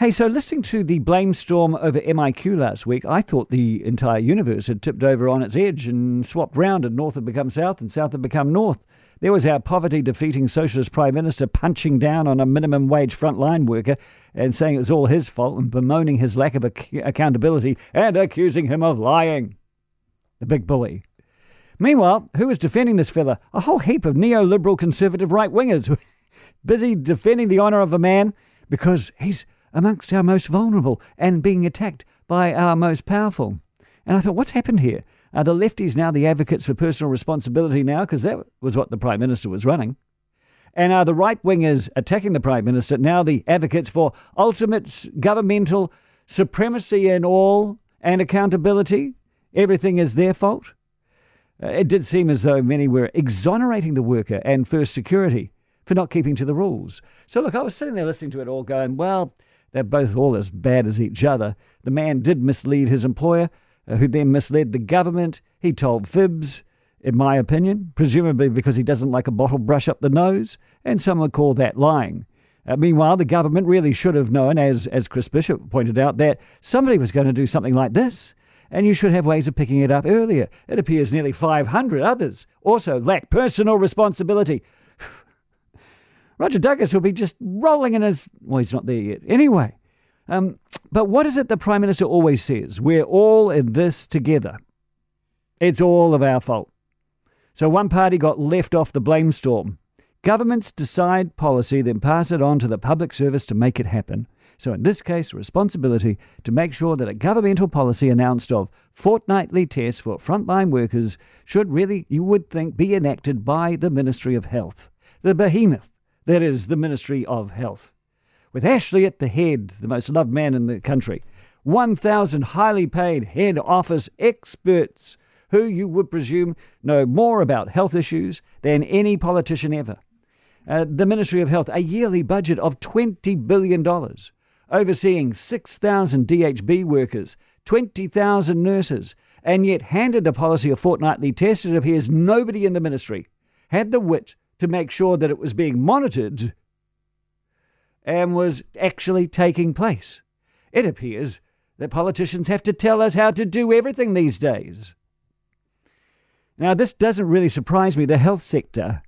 Hey, so listening to the blame storm over MIQ last week, I thought the entire universe had tipped over on its edge and swapped round, and north had become south and south had become north. There was our poverty defeating socialist prime minister punching down on a minimum wage frontline worker and saying it was all his fault and bemoaning his lack of ac- accountability and accusing him of lying. The big bully. Meanwhile, who was defending this fella? A whole heap of neoliberal conservative right wingers busy defending the honour of a man because he's amongst our most vulnerable and being attacked by our most powerful. And I thought, what's happened here? Are the lefties now the advocates for personal responsibility now? Because that was what the Prime Minister was running. And are the right wingers attacking the Prime Minister now the advocates for ultimate governmental supremacy in all and accountability? Everything is their fault? Uh, it did seem as though many were exonerating the worker and First Security for not keeping to the rules. So, look, I was sitting there listening to it all going, well, they're both all as bad as each other. The man did mislead his employer, uh, who then misled the government. He told fibs, in my opinion, presumably because he doesn't like a bottle brush up the nose, and some would call that lying. Uh, meanwhile, the government really should have known, as, as Chris Bishop pointed out, that somebody was going to do something like this, and you should have ways of picking it up earlier. It appears nearly 500 others also lack personal responsibility. Roger Douglas will be just rolling in his. Well, he's not there yet. Anyway, um, but what is it the Prime Minister always says? We're all in this together. It's all of our fault. So one party got left off the blame storm. Governments decide policy, then pass it on to the public service to make it happen. So in this case, responsibility to make sure that a governmental policy announced of fortnightly tests for frontline workers should really, you would think, be enacted by the Ministry of Health, the behemoth that is the Ministry of Health. With Ashley at the head, the most loved man in the country, 1,000 highly paid head office experts who you would presume know more about health issues than any politician ever. Uh, the Ministry of Health, a yearly budget of $20 billion, overseeing 6,000 DHB workers, 20,000 nurses, and yet handed a policy of fortnightly tests, it appears nobody in the ministry had the wit to make sure that it was being monitored and was actually taking place. It appears that politicians have to tell us how to do everything these days. Now, this doesn't really surprise me. The health sector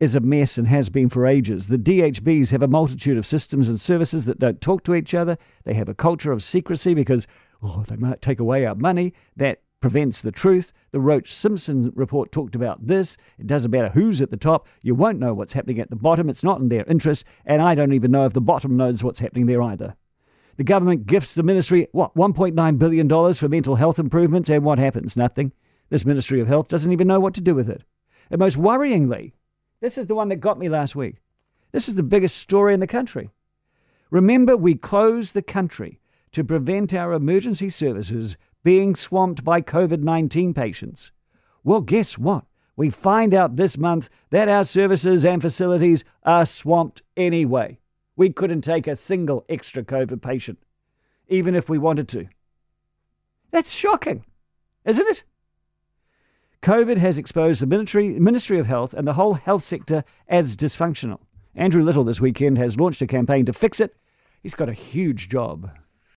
is a mess and has been for ages. The DHBs have a multitude of systems and services that don't talk to each other. They have a culture of secrecy because, oh, they might take away our money. That prevents the truth. The Roach Simpson report talked about this. It doesn't matter who's at the top, you won't know what's happening at the bottom. It's not in their interest, and I don't even know if the bottom knows what's happening there either. The government gifts the ministry, what, $1.9 billion for mental health improvements, and what happens? Nothing. This Ministry of Health doesn't even know what to do with it. And most worryingly, this is the one that got me last week. This is the biggest story in the country. Remember, we closed the country to prevent our emergency services being swamped by COVID 19 patients. Well, guess what? We find out this month that our services and facilities are swamped anyway. We couldn't take a single extra COVID patient, even if we wanted to. That's shocking, isn't it? COVID has exposed the Ministry, Ministry of Health and the whole health sector as dysfunctional. Andrew Little this weekend has launched a campaign to fix it. He's got a huge job.